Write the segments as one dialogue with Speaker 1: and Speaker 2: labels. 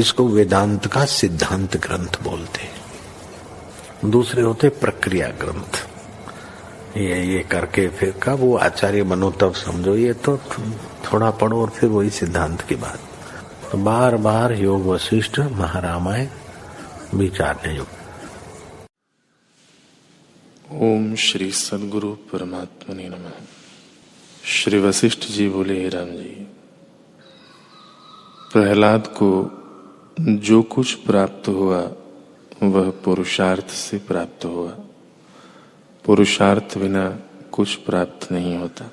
Speaker 1: इसको वेदांत का सिद्धांत ग्रंथ बोलते हैं। दूसरे होते प्रक्रिया ग्रंथ। ये ये करके फिर कब वो आचार्य बनो, तब समझो, ये तो थोड़ा पढ़ो और फिर वही सिद्धांत की बात। तो बार बार योग वशिष्ठ महारामायण विचारने योग
Speaker 2: ओम श्री सदगुरु परमात्मा ने नम। श्री वशिष्ठ जी बोले, हे राम जी, प्रहलाद को जो कुछ प्राप्त हुआ, वह पुरुषार्थ से प्राप्त हुआ। पुरुषार्थ बिना कुछ प्राप्त नहीं होता।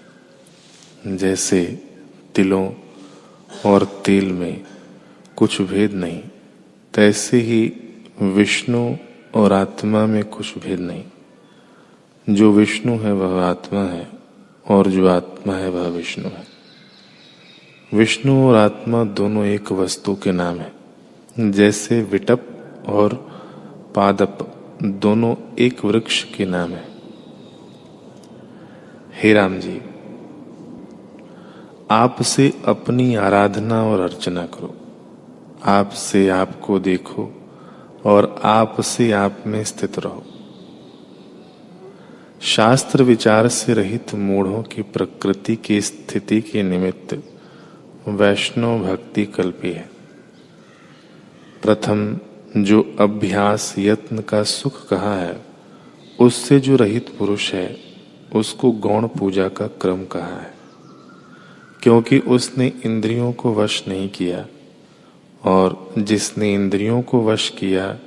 Speaker 2: जैसे तिलों और तेल में कुछ भेद नहीं, तैसे ही विष्णु और आत्मा में कुछ भेद नहीं। जो विष्णु है, वह आत्मा है, और जो आत्मा है, वह विष्णु है। विष्णु और आत्मा दोनों एक वस्तु के नाम है। जैसे विटप और पादप दोनों एक वृक्ष के नाम है। हे राम जी, आपसे अपनी आराधना और अर्चना करो। आपसे आपको देखो और आपसे आप में स्थित रहो। शास्त्र विचार से रहित मूढ़ों की प्रकृति की स्थिति के निमित्त वैष्णव भक्ति कल्पी है। प्रथम जो अभ्यास यत्न का सुख कहा है, उससे जो रहित पुरुष है, उसको गौण पूजा का क्रम कहा है? क्योंकि उसने इंद्रियों को वश नहीं किया, और जिसने इंद्रियों को वश किया,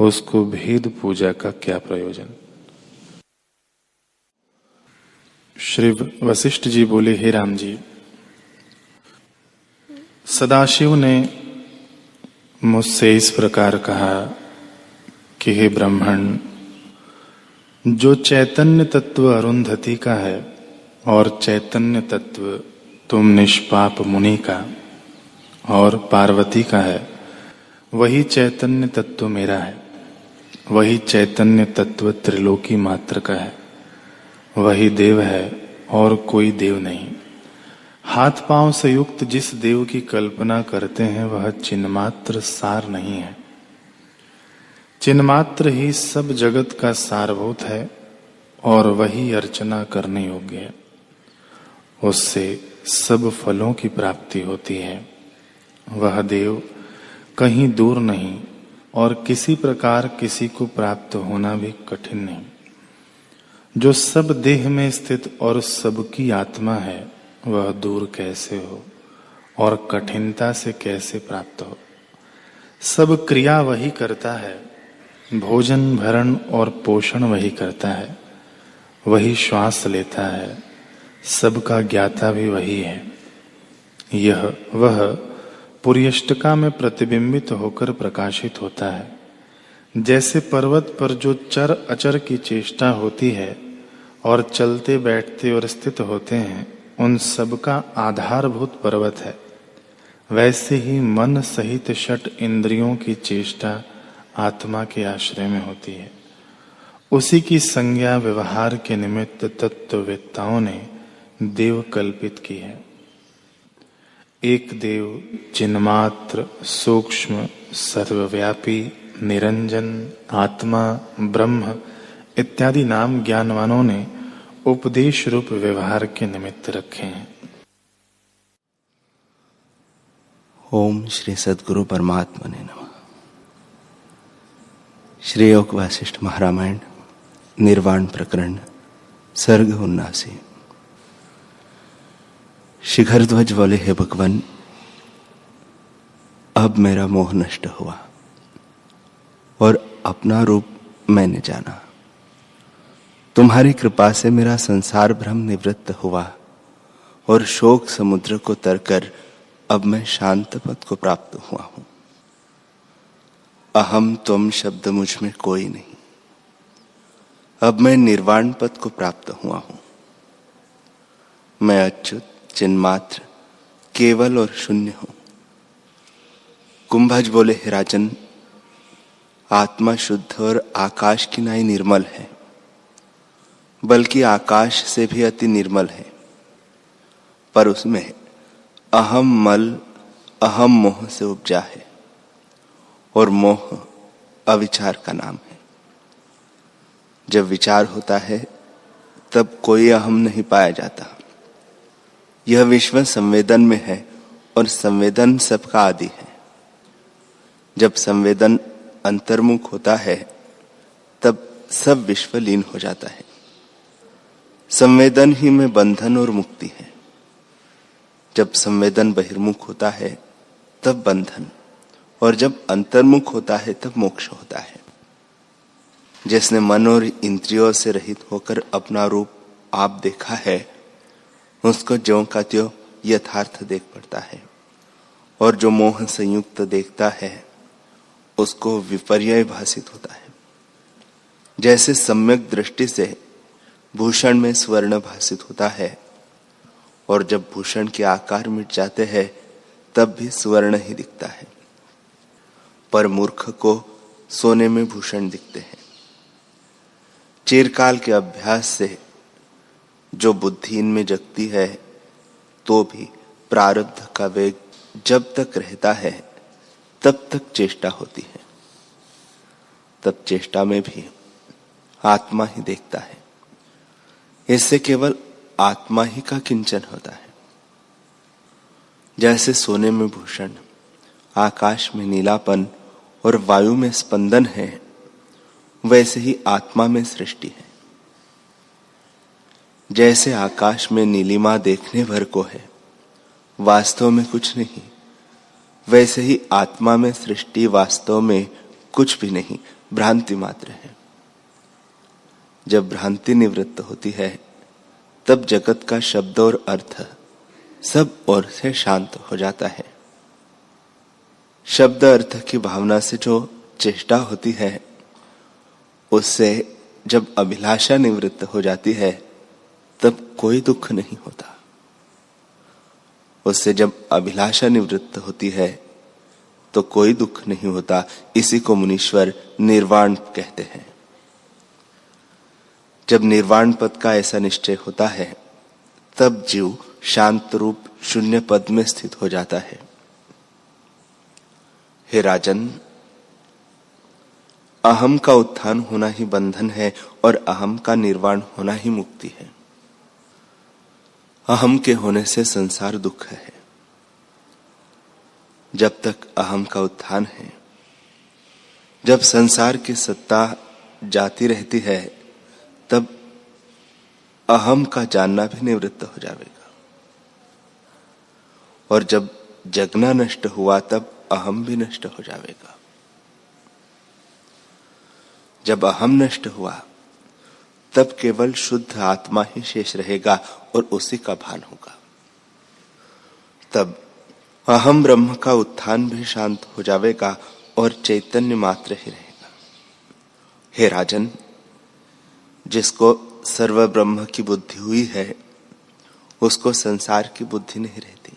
Speaker 2: उसको भेद पूजा का क्या प्रयोजन? श्री वशिष्ठ जी बोले, हे राम जी, सदाशिव ने मुझसे इस प्रकार कहा कि हे ब्राह्मण, जो चैतन्य तत्व अरुंधति का है और चैतन्य तत्व तुम निष्पाप मुनि का और पार्वती का है, वही चैतन्य तत्व मेरा है, वही चैतन्य तत्व त्रिलोकी मात्र का है, वही देव है और कोई देव नहीं। हाथ पाँव से युक्त जिस देव की कल्पना करते हैं, वह चिन्मात्र सार नहीं है। चिन्मात्र ही सब जगत का सारभूत है और वही अर्चना करने योग्य है। उससे सब फलों की प्राप्ति होती है। वह देव कहीं दूर नहीं और किसी प्रकार किसी को प्राप्त होना भी कठिन नहीं। जो सब देह में स्थित और सबकी आत्मा है वह दूर कैसे हो और कठिनता से कैसे प्राप्त हो। सब क्रिया वही करता है, भोजन, भरण और पोषण वही करता है, वही श्वास लेता है, सबका ज्ञाता भी वही है। यह वह पुर्यष्टका में प्रतिबिंबित होकर प्रकाशित होता है। जैसे पर्वत पर जो चर अचर की चेष्टा होती है और चलते बैठते और स्थित होते हैं उन सबका आधारभूत पर्वत है। वैसे ही मन सहित षट इंद्रियों की चेष्टा आत्मा के आश्रय में होती है। उसी की संज्ञा व्यवहार के निमित्त तत्ववेत्ताओं ने देव कल्पित की है। एक देव चिन्मात्र सूक्ष्म, सर्वव्यापी, निरंजन, आत्मा, ब्रह्म इत्यादि नाम ज्ञानवानों ने उपदेश रूप व्यवहार के निमित्त रखे।
Speaker 3: ओम श्री सदगुरु परमात्मा ने नम। श्री योग वासिष्ठ महारामायण, निर्वाण प्रकरण, सर्ग उन्नासी। शिखर ध्वज बोले, हे भगवान, अब मेरा मोह नष्ट हुआ और अपना रूप मैंने जाना। तुम्हारी कृपा से मेरा संसार भ्रम निवृत्त हुआ और शोक समुद्र को तरकर अब मैं शांत पद को प्राप्त हुआ हूँ। अहम तुम शब्द मुझमें कोई नहीं। अब मैं निर्वाण पद को प्राप्त हुआ हूँ। मैं अच्युत, चिन्मात्र, केवल और शून्य हूँ। कुंभज बोले, हे राजन, आत्मा शुद्ध और आकाश की नाई निर्मल है। बल्कि आकाश से भी अति निर्मल है। पर उसमें अहम मल, अहम मोह से उपजा है और मोह अविचार का नाम है। जब विचार होता है, तब कोई अहम नहीं पाया जाता। यह विश्व संवेदन में है और संवेदन सबका आदि है। जब संवेदन अंतर्मुख होता है, तब सब विश्व लीन हो जाता है। संवेदन ही में बंधन और मुक्ति है। जब संवेदन बहिर्मुख होता है, तब बंधन, और जब अंतर्मुख होता है, तब मोक्ष होता है। जिसने मन और इंद्रियों से रहित होकर अपना रूप आप देखा है, उसको ज्यो का त्यों यथार्थ देख पड़ता है, और जो मोह संयुक्त देखता है, उसको विपर्य भाषित होता है। जैसे सम्यक दृष्टि से भूषण में स्वर्ण भाषित होता है। और जब भूषण के आकार मिट जाते हैं, तब भी स्वर्ण ही दिखता है। पर मूर्ख को सोने में भूषण दिखते हैं। चिरकाल के अभ्यास से जो बुद्धि इनमें जगती है तो भी प्रारब्ध का वेग जब तक रहता है, तब तक चेष्टा होती है। तब चेष्टा में भी आत्मा ही देखता है। इससे केवल आत्मा ही का किंचन होता है। जैसे सोने में भूषण, आकाश में नीलापन और वायु में स्पंदन है, वैसे ही आत्मा में सृष्टि है। जैसे आकाश में नीलिमा देखने भर को है, वास्तव में कुछ नहीं, वैसे ही आत्मा में सृष्टि वास्तव में कुछ भी नहीं, भ्रांति मात्र है। जब भ्रांति निवृत्त होती है, तब जगत का शब्द और अर्थ सब और से शांत हो जाता है। शब्द अर्थ की भावना से जो चेष्टा होती है, उससे जब अभिलाषा निवृत्त हो जाती है, तब कोई दुख नहीं होता। उससे जब अभिलाषा निवृत्त होती है तो कोई दुख नहीं होता। इसी को मुनीश्वर निर्वाण कहते हैं। जब निर्वाण पद का ऐसा निश्चय होता है, तब जीव शांत रूप शून्य पद में स्थित हो जाता है। हे राजन, अहम का उत्थान होना ही बंधन है और अहम का निर्वाण होना ही मुक्ति है। अहम के होने से संसार दुख है। जब तक अहम का उत्थान है, जब संसार की सत्ता जाती रहती है तब अहम का जानना भी निवृत्त हो जाएगा। और जब जगना नष्ट हुआ तब अहम भी नष्ट हो जाएगा। जब अहम नष्ट हुआ, तब केवल शुद्ध आत्मा ही शेष रहेगा और उसी का भान होगा। तब अहम ब्रह्म का उत्थान भी शांत हो जाएगा और चैतन्य मात्र ही रहेगा। हे राजन जिसको सर्व ब्रह्म की बुद्धि हुई है, उसको संसार की बुद्धि नहीं रहती।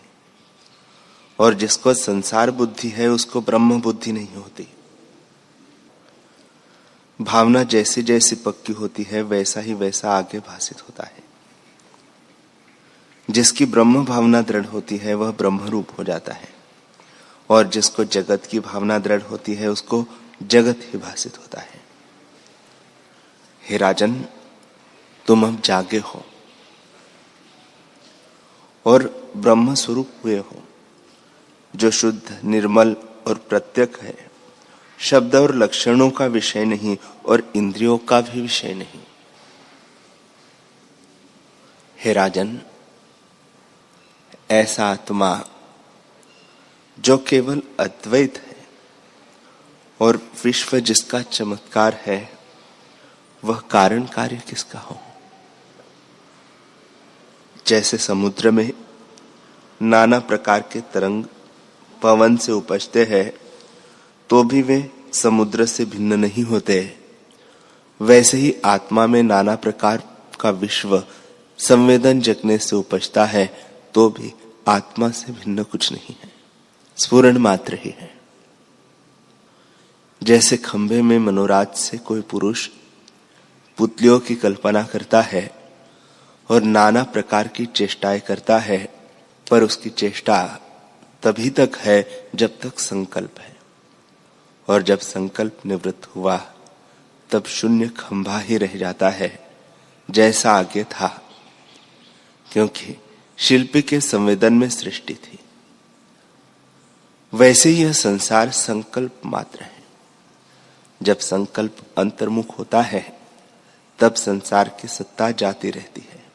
Speaker 3: और जिसको संसार बुद्धि है, उसको ब्रह्म बुद्धि नहीं होती। भावना जैसी जैसी पक्की होती है, वैसा ही वैसा आगे भाषित होता है। जिसकी ब्रह्म भावना दृढ़ होती है, वह ब्रह्म रूप हो जाता है। और जिसको जगत की भावना दृढ़ होती है, उसको जगत ही भाषित होता है। हे राजन, तुम अब जागे हो और ब्रह्म स्वरूप हुए हो, जो शुद्ध, निर्मल और प्रत्यक है। शब्द और लक्षणों का विषय नहीं और इंद्रियों का भी विषय नहीं। हे राजन, ऐसा आत्मा, जो केवल अद्वैत है और विश्व जिसका चमत्कार है वह कारण कार्य किसका हो? जैसे समुद्र में नाना प्रकार के तरंग पवन से उपजते हैं तो भी वे समुद्र से भिन्न नहीं होते। वैसे ही आत्मा में नाना प्रकार का विश्व संवेदन जगने से उपजता है तो भी आत्मा से भिन्न कुछ नहीं है। स्फुरण मात्र ही है। जैसे खंभे में मनोराज से कोई पुरुष पुतलियों की कल्पना करता है और नाना प्रकार की चेष्टाएँ करता है, पर उसकी चेष्टा तभी तक है जब तक संकल्प है। और जब संकल्प निवृत्त हुआ, तब शून्य खंभा ही रह जाता है, जैसा आगे था, क्योंकि शिल्पी के संवेदन में सृष्टि थी। वैसे यह संसार संकल्प मात्र है। जब संकल्प अंतर्मुख होता है तब संसार की सत्ता जाती रहती है।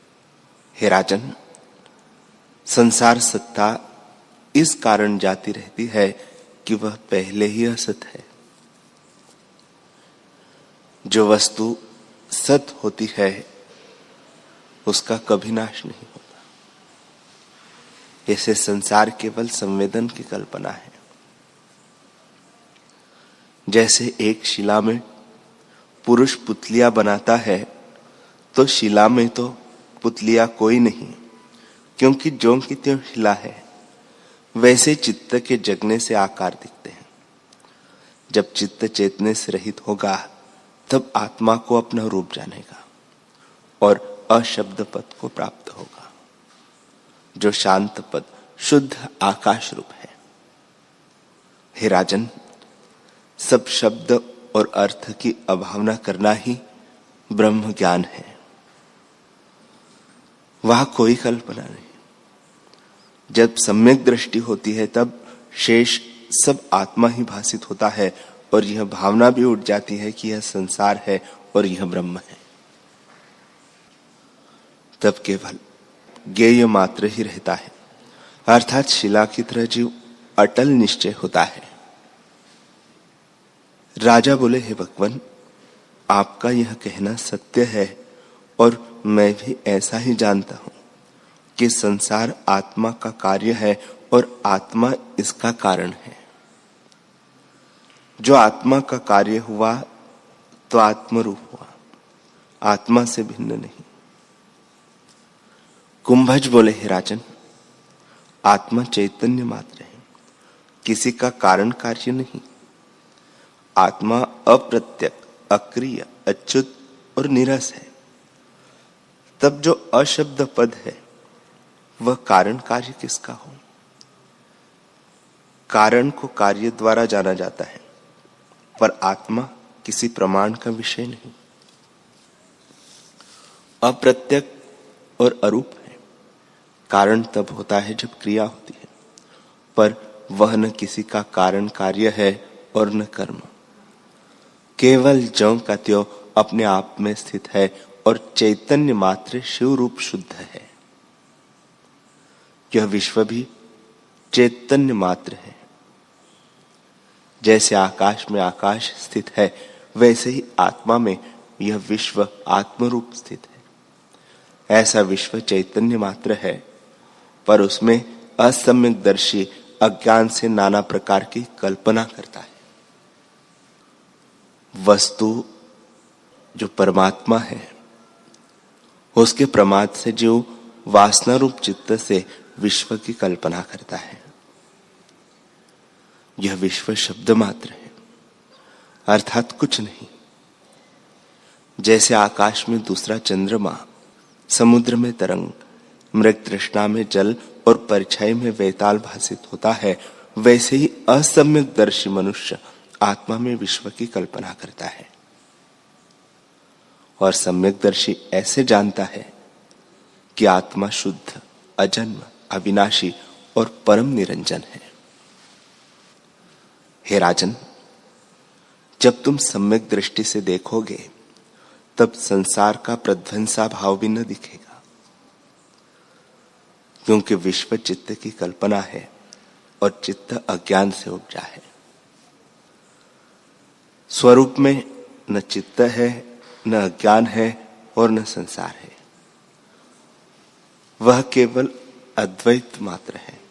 Speaker 3: हे राजन, संसार सत्ता इस कारण जाती रहती है कि वह पहले ही असत है। जो वस्तु सत होती है, उसका कभी नाश नहीं होता। ऐसे संसार केवल संवेदन की कल्पना है। जैसे एक शिला में पुरुष पुतलिया बनाता है तो शिला में तो पुतलिया कोई नहीं, क्योंकि जो की त्यों शिला है, वैसे चित्त के जगने से आकार दिखते हैं। जब चित्त चेतने से रहित होगा, तब आत्मा को अपना रूप जानेगा, और अशब्द पद को प्राप्त होगा, जो शांत पद, शुद्ध आकाश रूप है। हे राजन, सब शब्द और अर्थ की अभावना करना ही ब्रह्म ज्ञान है। वह कोई कल्पना नहीं। जब सम्यक दृष्टि होती है, तब शेष सब आत्मा ही भाषित होता है और यह भावना भी उठ जाती है कि यह संसार है और यह ब्रह्म है। तब केवल ज्ञेय मात्र ही रहता है। अर्थात शिला की तरह जीव अटल निश्चय होता है। राजा बोले, हे भगवान, आपका यह कहना सत्य है और मैं भी ऐसा ही जानता हूँ कि संसार आत्मा का कार्य है और आत्मा इसका कारण है। जो आत्मा का कार्य हुआ तो आत्मरूप हुआ, आत्मा से भिन्न नहीं। कुंभज बोले, हे राजन, आत्मा चैतन्य मात्र है, किसी का कारण कार्य नहीं। आत्मा अप्रत्यक, अक्रिय, अच्युत और निरस है। तब जो अशब्द पद है, वह कारण कार्य किसका हो? कारण को कार्य द्वारा जाना जाता है, पर आत्मा किसी प्रमाण का विषय नहीं। अप्रत्यक और अरूप है। कारण तब होता है जब क्रिया होती है, पर वह न किसी का कारण कार्य है और न कर्म। केवल जौ का त्यो अपने आप में स्थित है और चैतन्य मात्र शिव रूप शुद्ध है। यह विश्व भी चैतन्य मात्र है। जैसे आकाश में आकाश स्थित है, वैसे ही आत्मा में यह विश्व आत्मरूप स्थित है। ऐसा विश्व चैतन्य मात्र है, पर उसमें असम्यक दर्शी अज्ञान से नाना प्रकार की कल्पना करता है। वस्तु जो परमात्मा है, उसके प्रमाद से जो वासना रूप चित्त से विश्व की कल्पना करता है। यह विश्व शब्द मात्र है, अर्थात कुछ नहीं। जैसे आकाश में दूसरा चंद्रमा, समुद्र में तरंग, मृग तृष्णा में जल और परछाई में वैताल भाषित होता है, वैसे ही असम्यक दर्शी मनुष्य आत्मा में विश्व की कल्पना करता है। और सम्यकदर्शी ऐसे जानता है कि आत्मा शुद्ध, अजन्म, अविनाशी और परम निरंजन है। हे राजन, जब तुम सम्यक दृष्टि से देखोगे, तब संसार का प्रध्वंसा भाव भी न दिखेगा। क्योंकि विश्व चित्त की कल्पना है और चित्त अज्ञान से उपजा है। स्वरूप में न चित्त है, न अज्ञान है और न संसार है। वह केवल अद्वैत मात्र है।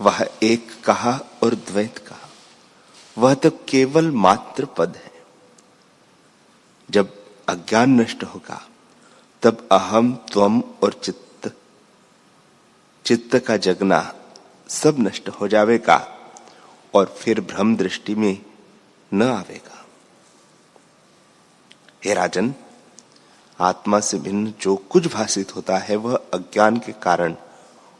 Speaker 3: वह एक कहा और द्वैत कहा। वह तो केवल मात्र पद है। जब अज्ञान नष्ट होगा, तब अहम, त्वम और चित्त चित्त का जगना सब नष्ट हो जाएगा और फिर भ्रम दृष्टि में न आवेगा। हे राजन, आत्मा से भिन्न जो कुछ भाषित होता है वह अज्ञान के कारण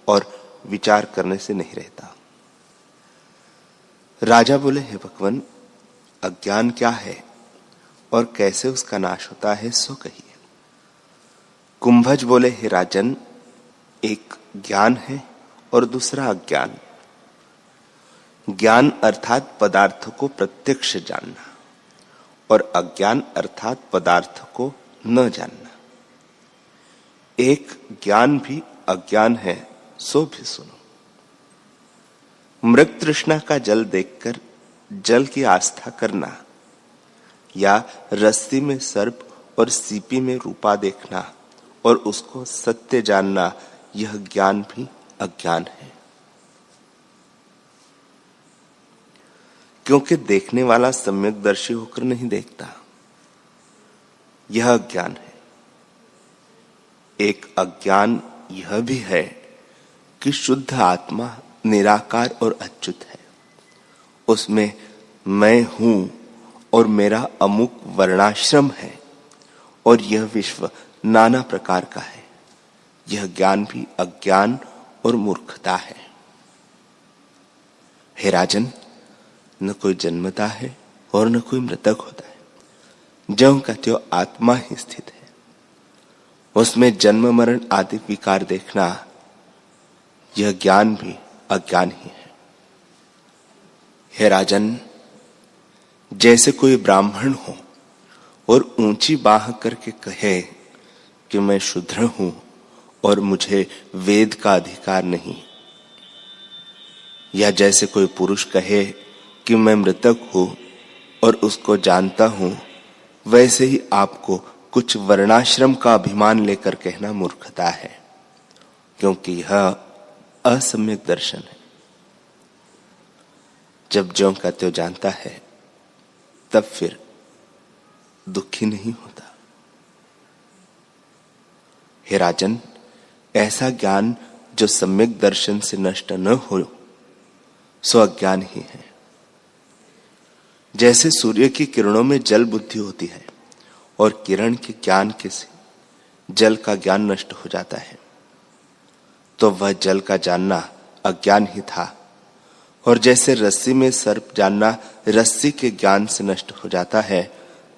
Speaker 3: और विचार करने से नहीं रहता। राजा बोले, हे भगवान, अज्ञान क्या है और कैसे उसका नाश होता है, सो कहिए। कुंभज बोले, हे राजन, एक ज्ञान है और दूसरा अज्ञान। ज्ञान अर्थात पदार्थ को प्रत्यक्ष जानना और अज्ञान अर्थात पदार्थ को न जानना। एक ज्ञान भी अज्ञान है, सो भी सुनो। मृग तृष्णा का जल देखकर जल की आस्था करना या रस्सी में सर्प और सीपी में रूपा देखना और उसको सत्य जानना, यह ज्ञान भी अज्ञान है। क्योंकि देखने वाला सम्यक दर्शी होकर नहीं देखता। यह अज्ञान है। एक अज्ञान यह भी है कि शुद्ध आत्मा निराकार और अच्युत है। उसमें मैं हूँ और मेरा अमुक वर्णाश्रम है और यह विश्व नाना प्रकार का है। यह ज्ञान भी अज्ञान और मूर्खता है। हे राजन न कोई जन्मता है और न कोई मृतक होता है। ज्यो का त्यो आत्मा ही स्थित है। उसमें जन्म, मरण आदि विकार देखना यह ज्ञान भी अज्ञान ही है। हे राजन, जैसे कोई ब्राह्मण हो और ऊँची बाह करके कहे कि मैं शुद्र हूँ और मुझे वेद का अधिकार नहीं, या जैसे कोई पुरुष कहे कि मैं मृतक हूँ और उसको जानता हूँ, वैसे ही आपको कुछ वर्णाश्रम का अभिमान लेकर कहना मूर्खता है, क्योंकि यह असम्यक दर्शन है। जब ज्यो का त्यो जानता है, तब फिर दुखी नहीं होता। हे राजन, ऐसा ज्ञान जो सम्यक दर्शन से नष्ट न हो, सो अज्ञान ही है। जैसे सूर्य की किरणों में जल बुद्धि होती है और किरण के ज्ञान के से जल का ज्ञान नष्ट हो जाता है तो वह जल का जानना अज्ञान ही था। और जैसे रस्सी में सर्प जानना रस्सी के ज्ञान से नष्ट हो जाता है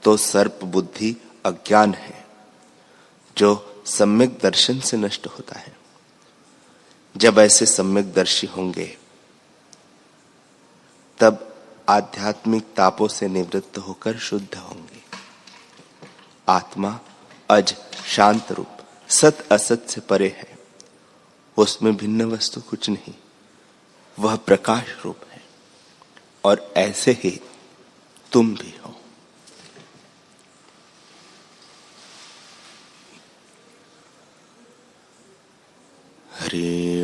Speaker 3: तो सर्प बुद्धि अज्ञान है, जो सम्यक दर्शन से नष्ट होता है। जब ऐसे सम्यक दर्शी होंगे, तब आध्यात्मिक तापों से निवृत्त होकर शुद्ध होंगे। आत्मा अज शांत रूप, सत असत से परे है। उसमें भिन्न वस्तु कुछ नहीं, वह प्रकाश रूप है। और ऐसे ही तुम भी हो। हरि